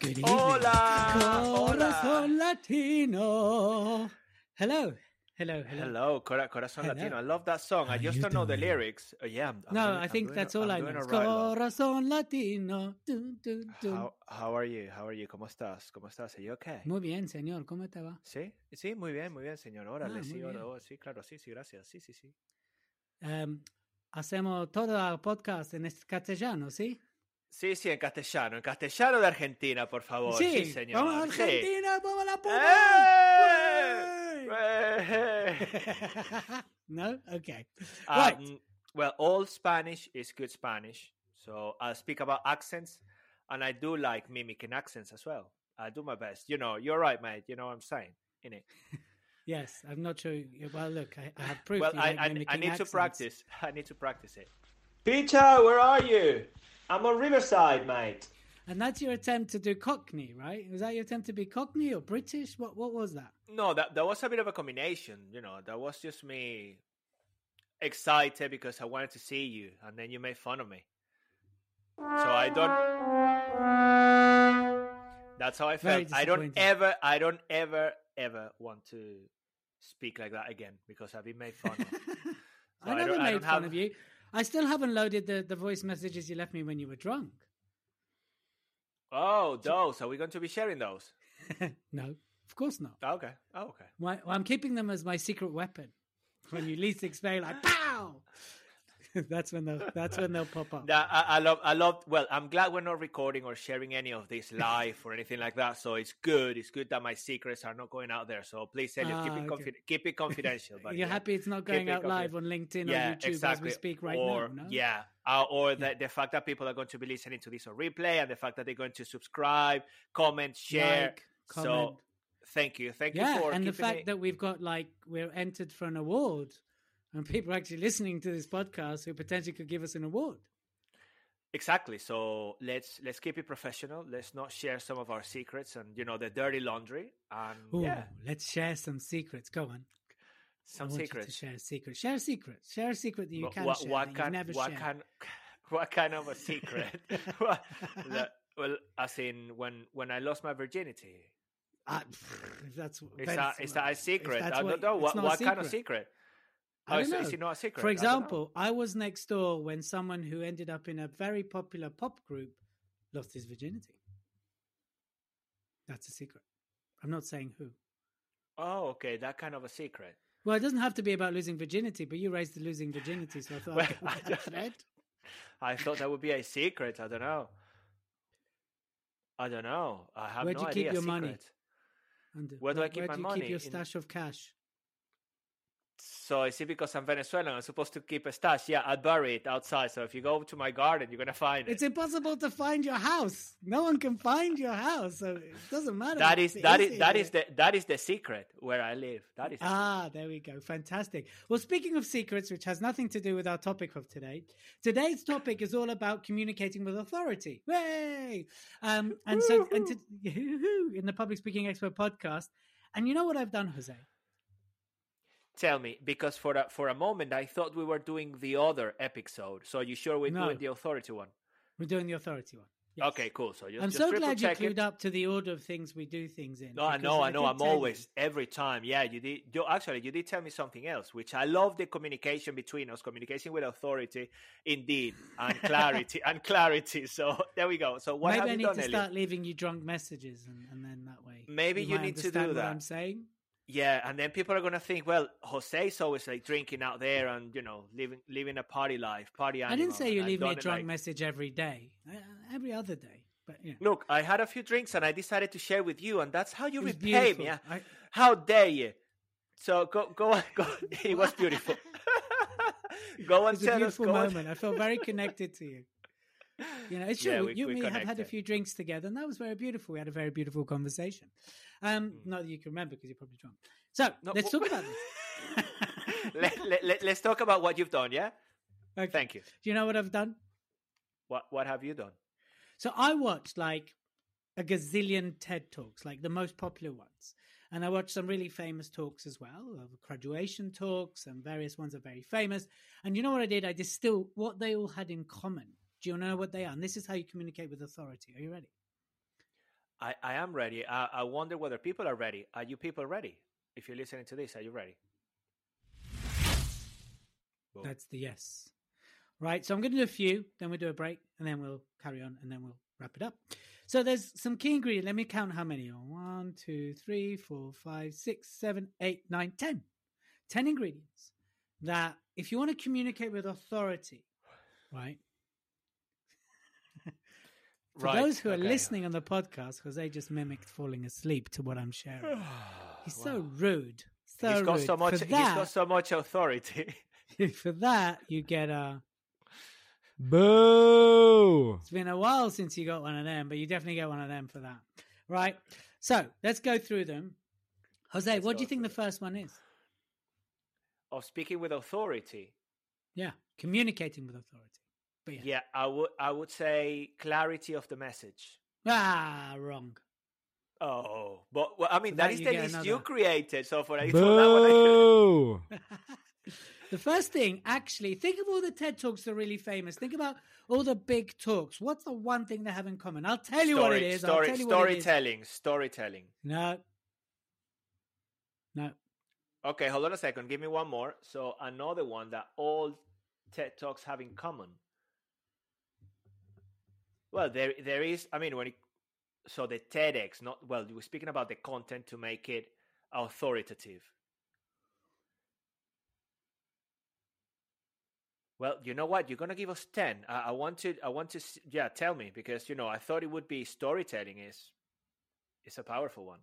Good. Hola, Corazón Latino. Hello, hello, hello. Hello, Cora- Corazon Hello. Latino. I love that song. I How just you don't know the lyrics. Uh, yeah, I'm, I'm No, doing- I think doing that's all I'm I know. Corazón Latino. Dun, dun, dun. How, how are you? How are you? ¿Cómo estás? ¿Cómo estás? Are you okay? Muy bien, señor. ¿Cómo te va? Sí, sí, muy bien, muy bien, señor. Órale, Ah, sí, bien. oh, sí, claro, sí, sí, gracias. Sí, sí, sí. Em, hacemos todo el podcast en este castellano, ¿sí? Sí, sí, en castellano, en castellano de Argentina, por favor. Sí, señor. Vamos a sí. Vamos a la ¡Eh! puta. no? Okay. Um, Well, all Spanish is good Spanish. So I'll speak about accents, and I do like mimicking accents as well. I do my best. You know, you're right, mate. You know what I'm saying, in it. Yes, I'm not sure. Well, look, I, I have proof. Well, you I, like I, I mimicking need to practice. I need to practice it. Peter, where are you? I'm a Riverside, mate. And that's your attempt to do Cockney, right? Was that your attempt to be Cockney or British? What What was that? No, that that was a bit of a combination. You know, that was just me excited because I wanted to see you, and then you made fun of me. So I don't. That's how I felt. I don't ever, I don't ever, ever want to speak like that again because I've been made fun of. I I never don't- I made don't fun have- of you. I still haven't loaded the, the voice messages you left me when you were drunk. oh, those. Are we going to be sharing those? no, of course not. Oh, okay. Oh, okay. Why, well, I'm keeping them as my secret weapon. When you least expect, like pow. that's when they'll that's when they'll pop up. That, I, I love. I love. Well, I'm glad we're not recording or sharing any of this live or anything like that. So it's good. It's good that my secrets are not going out there. So please, Elliot, keep Ah, it okay. confi- keep it confidential. buddy, You're yeah? happy it's not going out live on. LinkedIn or YouTube as we speak right or, now. No? Yeah, uh, or The, the fact that people are going to be listening to this on replay, and the fact that they're going to subscribe, comment, share. Like, comment. So thank you, thank yeah, you for and the fact it- that we've got like we're entered for an award, and people actually listening to this podcast who potentially could give us an award. Exactly. So let's let's keep it professional. Let's not share some of our secrets and you know the dirty laundry. And Ooh, yeah, let's share some secrets. Go on. some secrets. Share secrets. Share secrets. Share a secret that you But can what, share. what that kind? you've never What shared. kind? What kind of a secret? Well, as in when when I lost my virginity. Ah, if that's Is that's what- that a secret? I don't know. What what kind of secret? I don't know. is it not a secret? For I example, I, was next door when someone who ended up in a very popular pop group lost his virginity. That's a secret. I'm not saying who. Oh, okay, that kind of a secret. Well, it doesn't have to be about losing virginity, but you raised the losing virginity, so I thought Well, I that thread. I thought that would be a secret. I don't know. I don't know. I have Where'd no you idea. keep your money? secret. And, uh, Where do I keep where my do you money? keep your In- stash of cash? So is it because I'm Venezuelan? I'm supposed to keep a stash? Yeah, I bury it outside. So if you go to my garden, you're gonna find it. It's impossible to find your house. No one can find your house, so it doesn't matter. that is that is that is the that is the secret where I live. That is the Ah, there we go. Fantastic. Well, speaking of secrets, which has nothing to do with our topic of today, today's topic is all about communicating with authority. Way! Um, and so, and to, in the Public Speaking Expert podcast, and you know what I've done, Jose? Tell me, because for a for a moment I thought we were doing the other episode. So you sure we're No. doing the authority one? We're doing the authority one. Yes. Okay, cool. So just, I'm just so glad you check it. clued up to the order of things we do things in. No, I know, I know. I'm tell you- always every time. Yeah, you did. You, actually, you did tell me something else, which I love the communication between us, communication with authority, indeed, and clarity, and clarity. So there we go. So what Maybe have I you need done, to Elliot? start leaving you drunk messages, and, and then that way. Maybe you might need to do what that. I'm saying. Yeah, and then people are gonna think, well, Jose's always like drinking out there and you know living living a party life, party. I didn't say you leave me a drunk like- message every day, uh, every other day. But yeah, Look, I had a few drinks and I decided to share with you, and that's how you repay beautiful. me. I- How dare you? So go go on, go. It was beautiful. go it and was a tell us. beautiful Go on. moment. I felt very connected to you. You know, it's true. Yeah, we- you and me have had a few drinks together, and that was very beautiful. We had a very beautiful conversation. Um, Mm. not that you can remember because you're probably drunk. So No, let's talk about this. let, let, let, let's talk about what you've done, yeah? Okay. Thank you. Do you know what I've done? What what have you done? So I watched like a gazillion TED talks, like the most popular ones. And I watched some really famous talks as well, of graduation talks, and various ones are very famous. And you know what I did? I distilled what they all had in common. Do you know what they are? And this is how you communicate with authority. Are you ready? I, I am ready. I, I wonder whether people are ready. Are you people ready? If you're listening to this, are you ready? Boom. That's the yes. Right. So I'm going to do a few, then we'll do a break, and then we'll carry on, and then we'll wrap it up. So there's some key ingredients. Let me count how many. One, two, three, four, five, six, seven, eight, nine, ten. Ten ingredients that if you want to communicate with authority, right? For Right, those who are okay. listening on the podcast, because they just mimicked falling asleep to what I'm sharing. He's so rude. So he's got rude. so much. For He's that, got so much authority. for that, you get a. Boo! It's been a while since you got one of them, but you definitely get one of them for that. Right. So let's go through them. Jose, Let's what do you think the first one is? of speaking with authority. Yeah, communicating with authority. But yeah. Yeah, I would. I would say clarity of the message. Ah, wrong. Oh, but well, I mean that is you the list another. you created. So for that, for that one, I- Boo! the first thing, actually, think of all the TED Talks that are really famous. Think about all the big talks. What's the one thing they have in common? I'll tell you what it Story- I'll tell you what it is. storytelling. Storytelling. No. No. Okay, hold on a second. Give me one more. So another one that all TED Talks have in common. Well, there there is. I mean, when it, so the TEDx, not well, we're speaking about the content to make it authoritative. Well, you know what? You're gonna give us ten. I, I want to. I want to. Yeah, tell me because you know I thought it would be storytelling. Is is a powerful one.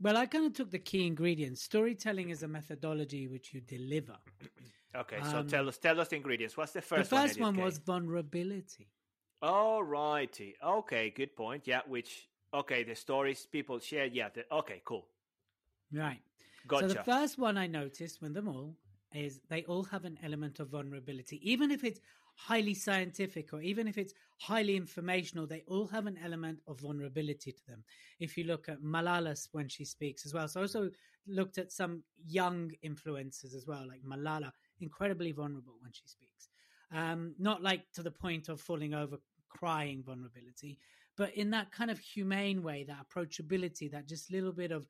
Well, I kind of took the key ingredients. Storytelling is a methodology which you deliver. Okay, so Um, tell us. Tell us the ingredients. What's the first? the first one, one was vulnerability. All righty. Okay, good point. Yeah, which okay, the stories people share. Yeah. The, okay, cool. Right. Gotcha. So the first one I noticed with them all is they all have an element of vulnerability. Even if it's highly scientific or even if it's highly informational, they all have an element of vulnerability to them. If you look at Malala when she speaks as well. So I also looked at some young influencers as well, like Malala, incredibly vulnerable when she speaks. Um, not like to the point of falling over crying vulnerability, but in that kind of humane way, that approachability, that just little bit of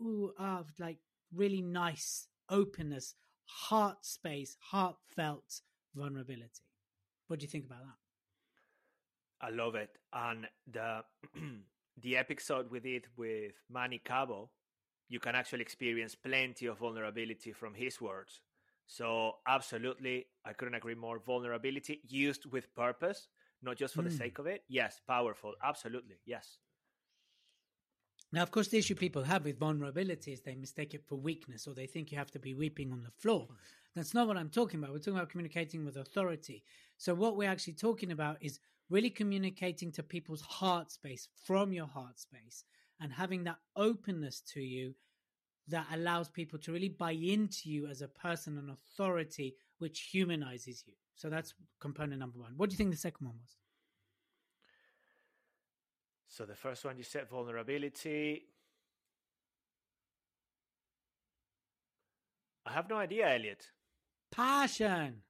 ooh, ah, like really nice openness, heart space, heartfelt vulnerability. What do you think about that? I love it. And the the episode we did with Manny Cabo, you can actually experience plenty of vulnerability from his words. So absolutely, I couldn't agree more. Vulnerability used with purpose, not just for the Mm. sake of it. Yes, powerful. Absolutely. Yes. Now, of course, the issue people have with vulnerability is they mistake it for weakness or they think you have to be weeping on the floor. That's not what I'm talking about. We're talking about communicating with authority. So, what we're actually talking about is really communicating to people's heart space from your heart space and having that openness to you that allows people to really buy into you as a person and authority, which humanizes you. So, that's component number one. What do you think the second one was? So the first one you said vulnerability. I have no idea, Elliot. Passion.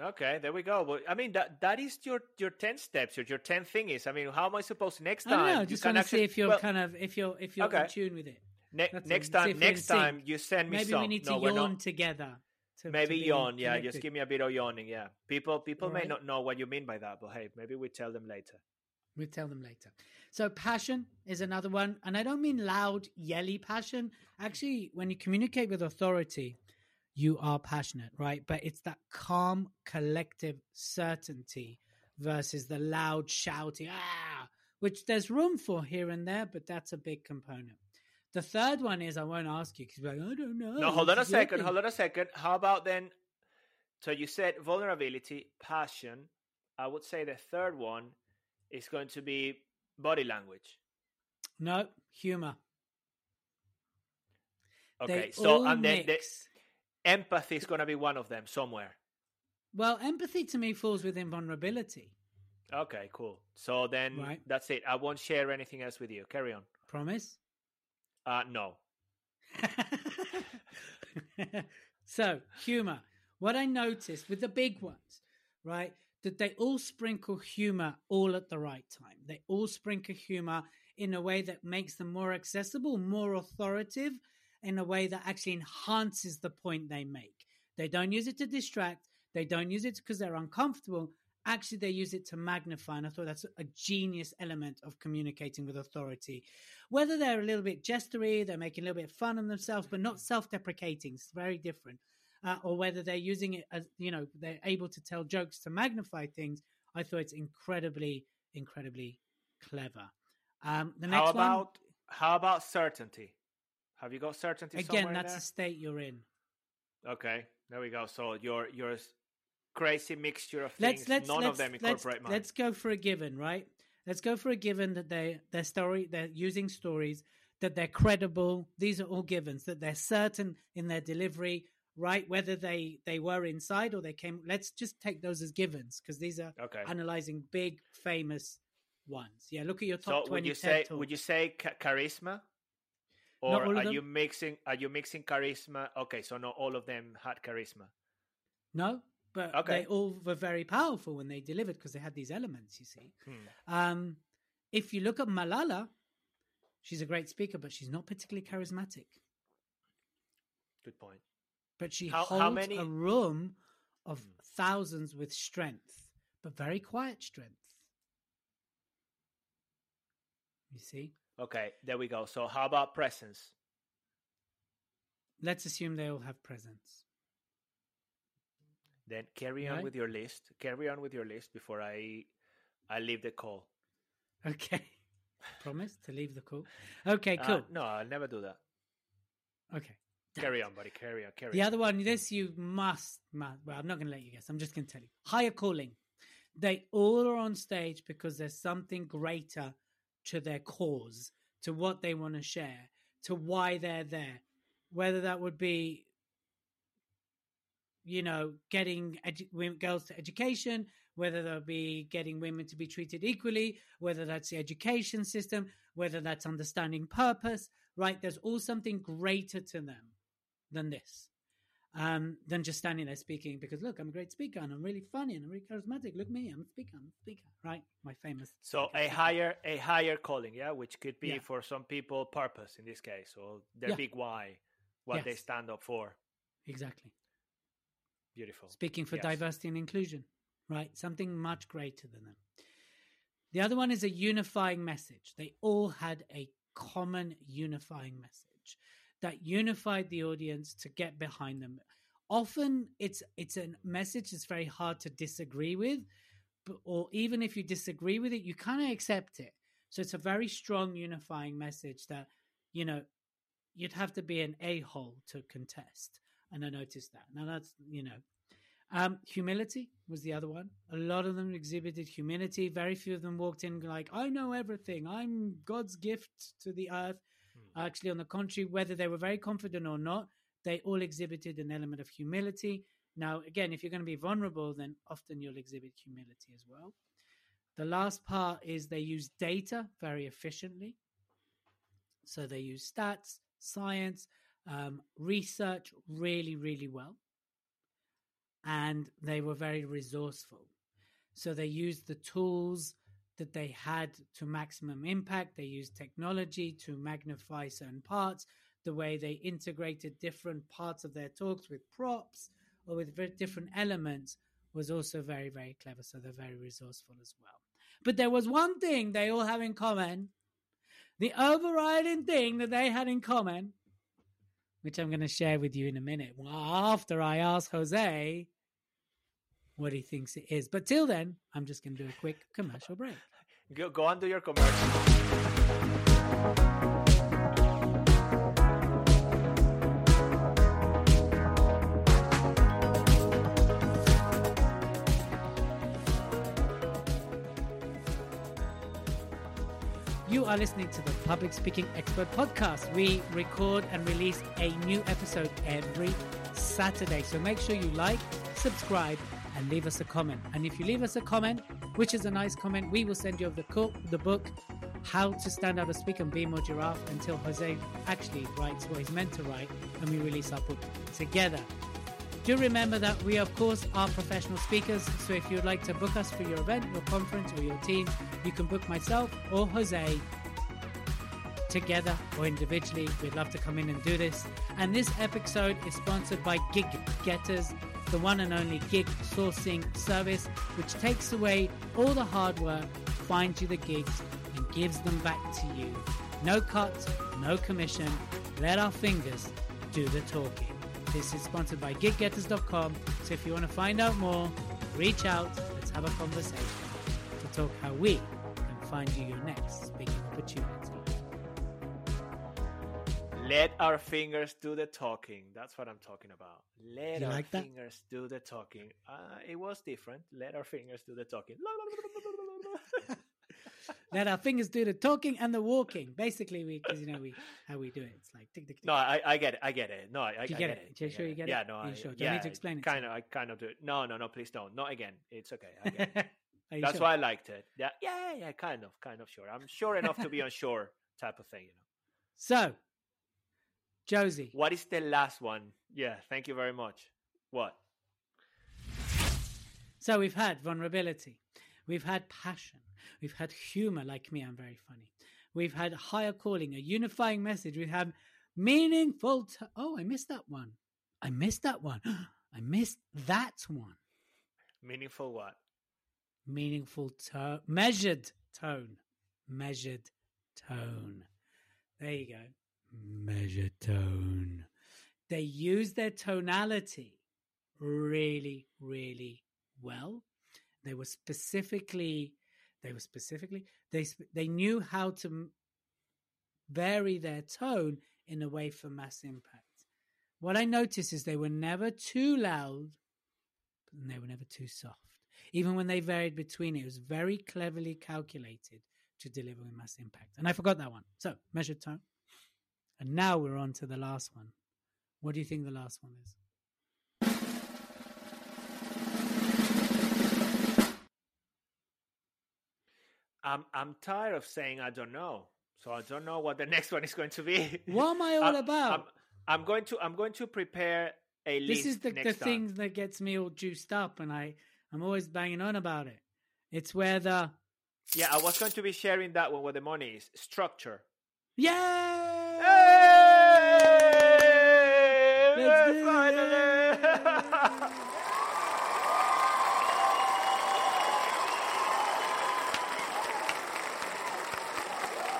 Okay, there we go. But I mean that that is your your ten steps, your your ten thingies. I mean, how am I supposed to next I time? don't know. Just want to see if you're well, kind of if you're if you're Okay. in tune with it. ne- next time. if we're in Next time you send me Maybe some. we need to no, yawn together. To- to Maybe be yawn. Yeah, connected. just give me a bit of yawning. Yeah, people people may Alright. not know what you mean by that, but hey, maybe we tell them later. We'll tell them later. So passion is another one, and I don't mean loud, yelly passion. Actually, when you communicate with authority, you are passionate, right? But it's that calm, collective certainty versus the loud, shouting, ah, which there's room for here and there, but that's a big component. The third one is I won't ask you because like I don't know. No, hold on a This second. Hold on a second. How about then? So you said vulnerability, passion, I would say the third one is going to be body language. No, humor. Okay, They so and then the mix. empathy is going to be one of them somewhere. Well, empathy to me falls within vulnerability. Okay, cool. So then Right. that's it. I won't share anything else with you. Carry on. Promise? Uh no. so, humor. What I noticed with the big ones, right, that they all sprinkle humor all at the right time. They all sprinkle humor in a way that makes them more accessible, more authoritative, in a way that actually enhances the point they make. They don't use it to distract, they don't use it because they're uncomfortable. Actually, they use it to magnify. And I thought that's a genius element of communicating with authority. Whether they're a little bit gestury, they're making a little bit of fun of themselves, but not self deprecating. It's very different. Uh, or whether they're using it as, you know, they're able to tell jokes to magnify things. I thought it's incredibly, incredibly clever. Um, the next How one, how about certainty? Have you got certainty again, that's there? a state you're in. Okay, there we go. So you're your s- crazy mixture of let's things, let's none let's, of them let's, incorporate mine. let's go for a given, right? Let's go for a given that they their story they're using stories that they're credible. These are all givens that they're certain in their delivery, right? Whether they they were inside or they came. Let's just take those as givens because these are Okay. analyzing big famous ones. Yeah, look at your So top would twenty. you say talks. would you say cha- charisma, or are you mixing are you mixing charisma? Okay, so not all of them had charisma. No, but Okay. they all were very powerful when they delivered because they had these elements. You see. Hmm. Um, if you look at Malala, she's a great speaker, but she's not particularly charismatic. Good point. But she How- holds how many- a room of Hmm. thousands with strength, but very quiet strength. You see? Okay, there we go. So how about presence? Let's assume they all have presence. Then carry on Right. with your list. Carry on with your list before I I leave the call. Okay. Promise to leave the call. Okay, Uh, cool. no, I'll never do that. Okay. Carry on, buddy. Carry on. Carry The on. other one, this you must, must well, I'm not going to let you guess. I'm just going to tell you. Higher calling. They all are on stage because there's something greater to their cause, to what they want to share, to why they're there. Whether that would be, you know, getting edu- girls to education, whether they'll be getting women to be treated equally, whether that's the education system, whether that's understanding purpose, right? There's all something greater to them than this, um, than just standing there speaking. Because look, I'm a great speaker and I'm really funny and I'm really charismatic. Look me, I'm a speaker, I'm a speaker, right? My famous. So speaker, a higher a higher calling, yeah, which could be Yeah. for some people purpose in this case, or their Yeah. big why, what they stand up for. exactly Beautiful. speaking for Yes. diversity and inclusion, right? Something much greater than them. The other one is a unifying message. They all had a common unifying message that unified the audience to get behind them. Often it's it's a message that's very hard to disagree with, but, or even if you disagree with it, you kind of accept it. So it's a very strong unifying message that you know you'd have to be an a hole to contest. And I noticed that. Now that's you know um, humility was the other one. A lot of them exhibited humility. Very few of them walked in like, I know everything. I'm God's gift to the earth. Hmm. Actually, on the contrary, whether they were very confident or not, they all exhibited an element of humility. Now, again, if you're going to be vulnerable, then often you'll exhibit humility as well. The last part is they use data very efficiently. So they use stats, science, um, research really, really well and they were very resourceful. So they used the tools that they had to maximum impact. They used technology to magnify certain parts. The way they integrated different parts of their talks with props or with very different elements was also very, very clever. So they're very resourceful as well. But there was one thing they all have in common the overriding thing that they had in common, which I'm going to share with you in a minute after I ask Jose what he thinks it is. But till then, I'm just going to do a quick commercial break. Go, go on do your commercial. You are listening to the Public Speaking Expert Podcast. We record and release a new episode every Saturday. So make sure you like, subscribe, and leave us a comment. And if you leave us a comment, which is a nice comment, we will send you the, co- the book, How to Stand Out a Speaker and Be More Giraffe, until Jose actually writes what he's meant to write and we release our book together. Do remember that we, of course, are professional speakers. So if you'd like to book us for your event, your conference, or your team, you can book myself or Jose together or individually. We'd love to come in and do this. And this episode is sponsored by Gig Getters, the one and only gig sourcing service, which takes away all the hard work, finds you the gigs, and gives them back to you. No cut, no commission. Let our fingers do the talking. This is sponsored by giggetters.com. So if you want to find out more, reach out. Let's have a conversation to talk how we can find you your next speaking opportunity. Let our fingers do the talking. That's what I'm talking about. Let You our like fingers do the talking. Uh, it was different. Let our fingers do the talking. Let our fingers do the talking and the walking. Basically, we because you know we how we do it. It's like tick tick tick. No, I, I get it. I get it. No, I, I You I get it? You I sure you get it? Yeah, no, Are you I, sure? Do I need to explain it Kind of, I kind of do it. No, no, no. Please don't. Not again. It's okay. I get it. Are you That's sure? why I liked it. Yeah, yeah, yeah. Kind of, kind of sure. I'm sure enough to be unsure, type of thing. You know. So, Josie, What is the last one? Yeah. Thank you very much. What? So we've had vulnerability, we've had passion, we've had humor, like me, I'm very funny. We've had higher calling, a unifying message. We have meaningful. T- oh, I missed that one. I missed that one. I missed that one. Meaningful what? Meaningful tone, measured tone, measured tone. There you go. Measured tone. They use their tonality really, really well. They were specifically, they were specifically, they they knew how to vary their tone in a way for mass impact. What I noticed is they were never too loud, and they were never too soft. Even when they varied between it, was very cleverly calculated to deliver mass impact. And I forgot that one. So, measured tone. And now we're on to the last one. What do you think the last one is? I'm I'm tired of saying I don't know. So I don't know what the next one is going to be. What am I all I'm- about? I'm, I'm going to I'm going to prepare a list. this is the, the time. thing that gets me all juiced up, and I, I'm always banging on about it. It's where the Yeah, I was going to be sharing that one. What the money is structure. Yay! Let's do Finally!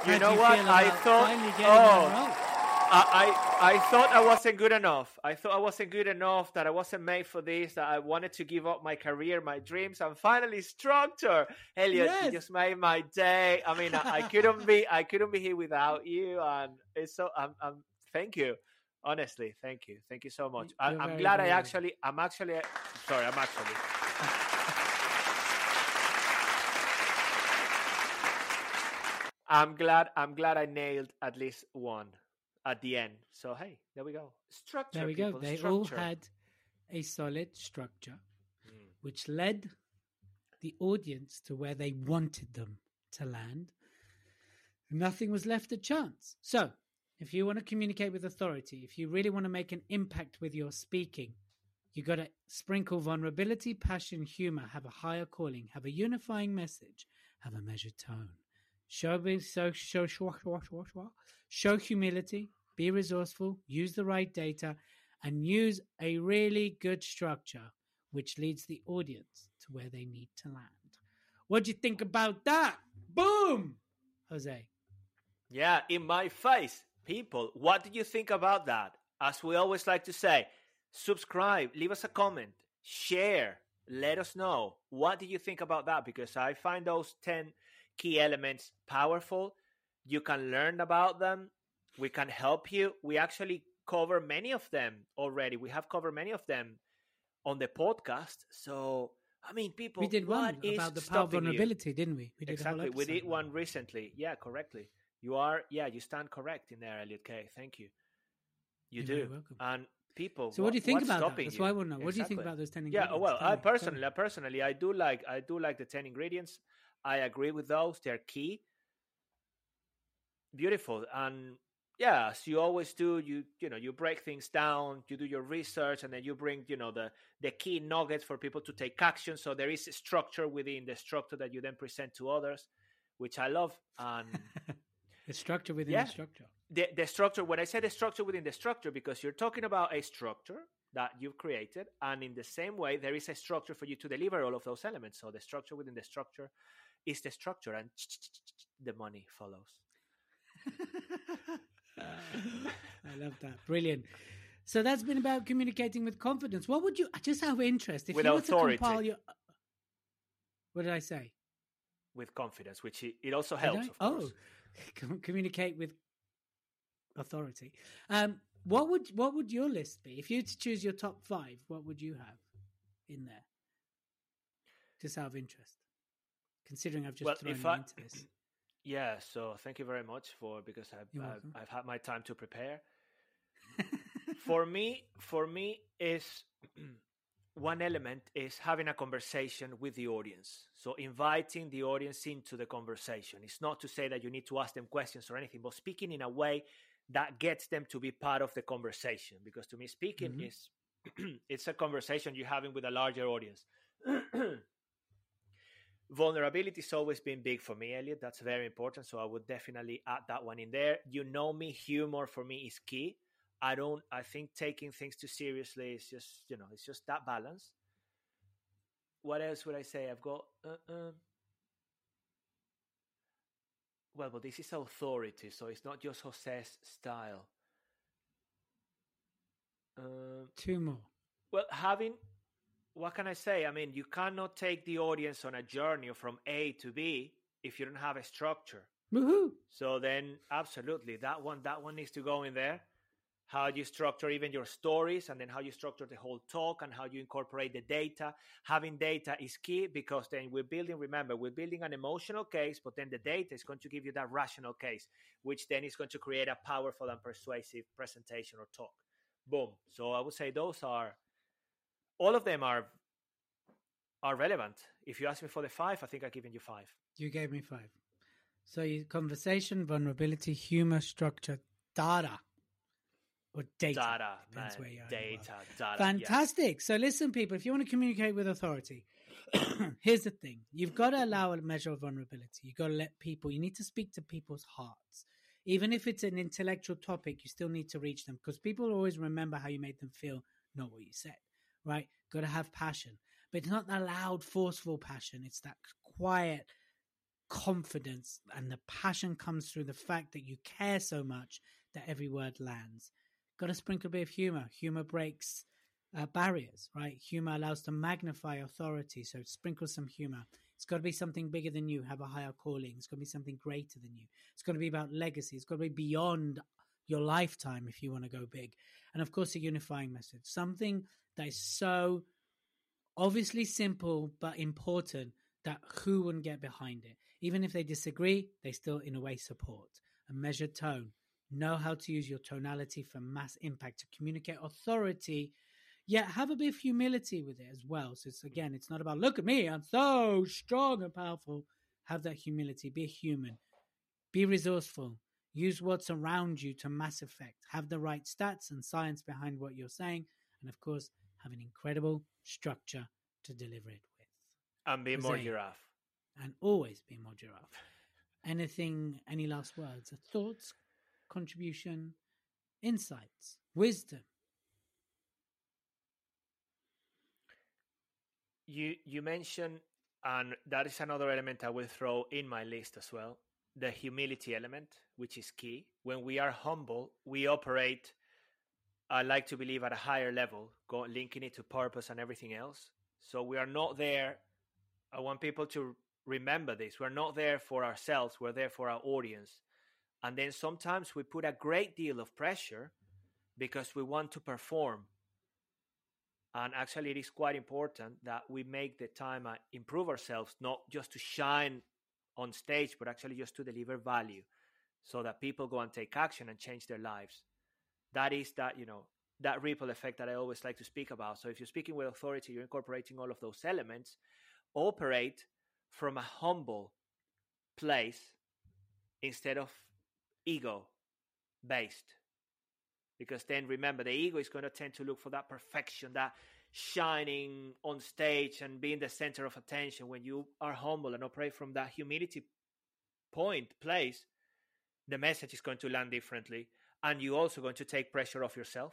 You know you what? I thought. Oh? I, I I thought I wasn't good enough. I thought I wasn't good enough. That I wasn't made for this. That I wanted to give up my career, my dreams. I'm finally structure. Elliot, Yes. you just made my day. I mean, I, I couldn't be. I couldn't be here without you. And it's so. I'm. I'm thank you. Honestly, thank you. Thank you so much. I, You're I'm very, glad I actually. I'm actually. Sorry. I'm actually. I'm glad. I'm glad I nailed at least one at the end. So hey, there we go. Structure. There we go. people, They all had a solid structure, Mm. which led the audience to where they wanted them to land. Nothing was left to chance. So, if you want to communicate with authority, if you really want to make an impact with your speaking, you got to sprinkle vulnerability, passion, humor, have a higher calling, have a unifying message, have a measured tone. Show so show show, show, show, show, show humility, be resourceful, use the right data, and use a really good structure which leads the audience to where they need to land. What do you think about that? Boom, Jose. Yeah, in my face. People, what do you think about that? As we always like to say, subscribe, leave us a comment, share, let us know. What do you think about that? Because I find those 10 key elements powerful. You can learn about them. We can help you. We actually cover many of them already. We have covered many of them on the podcast. So I mean, people. We did one about the power vulnerability, you? didn't we? We did exactly. we did one recently. Yeah, correctly. You are. Yeah, you stand correct in there, Elliot Kay. Thank you. You You're do. And people. So, what, what do you think about that? That's why I want to know. What exactly. do you think about those ten ingredients? Yeah. Well, I uh, personally, uh, personally, I do like. I do like the ten ingredients. I agree with those. They're key. Beautiful. And yeah, as you always do, you you know you break things down, you do your research, and then you bring you know the the key nuggets for people to take action. So there is a structure within the structure that you then present to others, which I love. And the structure within yeah, the structure. The the structure. When I say the structure within the structure, because you're talking about a structure that you've created, and in the same way, there is a structure for you to deliver all of those elements. So the structure within the structure is the structure, and the money follows. I love that. Brilliant. So that's been about communicating with confidence. What would you just have interest if with you were authority. to compile your What did I say? With confidence, which it, also helps. oh, communicate with authority. Um, what would what would your list be if you to choose your top five? What would you have in there? Just out of interest, considering I've just well, thrown you I, into this. Yeah, so thank you very much for because I've I've, I've, had my time to prepare. for me, for me is one element is having a conversation with the audience. So inviting the audience into the conversation. It's not to say that you need to ask them questions or anything, but speaking in a way that gets them to be part of the conversation. Because to me, speaking mm-hmm. is it's a conversation you're having with a larger audience. Vulnerability has always been big for me, Elliot. That's very important. So I would definitely add that one in there. You know me, humor for me is key. I don't, I think taking things too seriously is just, you know, it's just that balance. What else would I say? I've got, uh, uh, well, but this is authority, so it's not just Jose's style. Uh, Two more. Well, having what can I say? I mean, you cannot take the audience on a journey from A to B if you don't have a structure. Woohoo! So then, absolutely, that one that one needs to go in there. How you structure even your stories, and then how you structure the whole talk, and how you incorporate the data. Having data is key because then we're building. Remember, we're building an emotional case, but then the data is going to give you that rational case, which then is going to create a powerful and persuasive presentation or talk. Boom. So I would say those are all of them are are relevant. If you ask me for the five, I think I've given you five. You gave me five. So you, conversation, vulnerability, humor, structure, data. Or data. Data, man. Data, data. Fantastic. So listen, people, if you want to communicate with authority, here's the thing. You've got to mm-hmm. allow a measure of vulnerability. You've got to let people, you need to speak to people's hearts. Even if it's an intellectual topic, you still need to reach them because people always remember how you made them feel, not what you said right? Got to have passion, but it's not that loud, forceful passion. It's that quiet confidence, and the passion comes through the fact that you care so much that every word lands. Got to sprinkle a bit of humor. Humor breaks uh, barriers, right? Humor allows to magnify authority. So sprinkle some humor. It's got to be something bigger than you, have a higher calling. It's got to be something greater than you. It's got to be about legacy. It's got to be beyond your lifetime if you want to go big. And of course, a unifying message, something that is so obviously simple but important that who wouldn't get behind it? Even if they disagree, they still, in a way, support. A measured tone. Know how to use your tonality for mass impact to communicate authority, yet have a bit of humility with it as well. So it's again, it's not about look at me, I'm so strong and powerful. Have that humility, be human, be resourceful, use what's around you to mass effect, have the right stats and science behind what you're saying, and of course, have an incredible structure to deliver it with. And be more giraffe. And always be more giraffe. Anything, any last words? Thoughts, contribution, insights, wisdom? You you mentioned, and that is another element I will throw in my list as well. The humility element, which is key. When we are humble, we operate I like to believe at a higher level, go, linking it to purpose and everything else. So we are not there. I want people to remember this. We're not there for ourselves. We're there for our audience. And then sometimes we put a great deal of pressure because we want to perform. And actually, it is quite important that we make the time and improve ourselves, not just to shine on stage, but actually just to deliver value so that people go and take action and change their lives. That is that, you know, that ripple effect that I always like to speak about. So if you're speaking with authority, you're incorporating all of those elements, operate from a humble place instead of ego based. Because then remember, the ego is going to tend to look for that perfection, that shining on stage and being the center of attention. When you are humble and operate from that humility point, place, the message is going to land differently. And you're also going to take pressure off yourself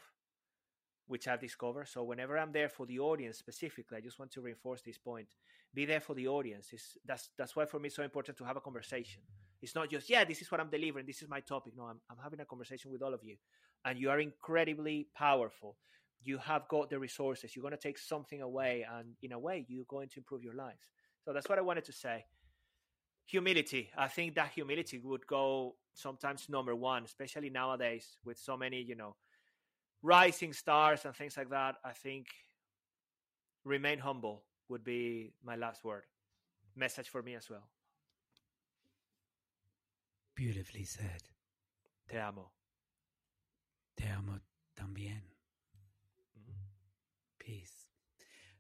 which I've discovered. So whenever I'm there for the audience specifically, I just want to reinforce this point. Be there for the audience. It's, that's that's why for me it's so important to have a conversation. It's not just yeah, this is what I'm delivering, this is my topic. No, I'm I'm having a conversation with all of you, and you are incredibly powerful. You have got the resources. You're going to take something away, and in a way, you're going to improve your lives. So that's what I wanted to say. Humility. I think that humility would go sometimes number one, especially nowadays with so many, you know, rising stars and things like that, I think remain humble would be my last word. Message for me as well. Beautifully said. Te amo. Te amo también. Peace.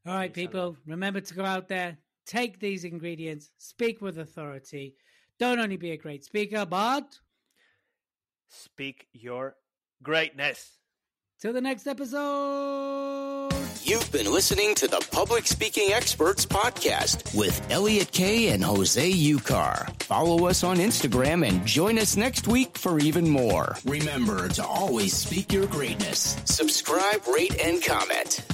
All right, Peace people, remember to go out there, take these ingredients, speak with authority. Don't only be a great speaker, but speak your greatness. Till the next episode. You've been listening to the Public Speaking Experts Podcast with Elliot Kay and Jose Ucar. Follow us on Instagram and join us next week for even more. Remember to always speak your greatness. Subscribe, rate, and comment.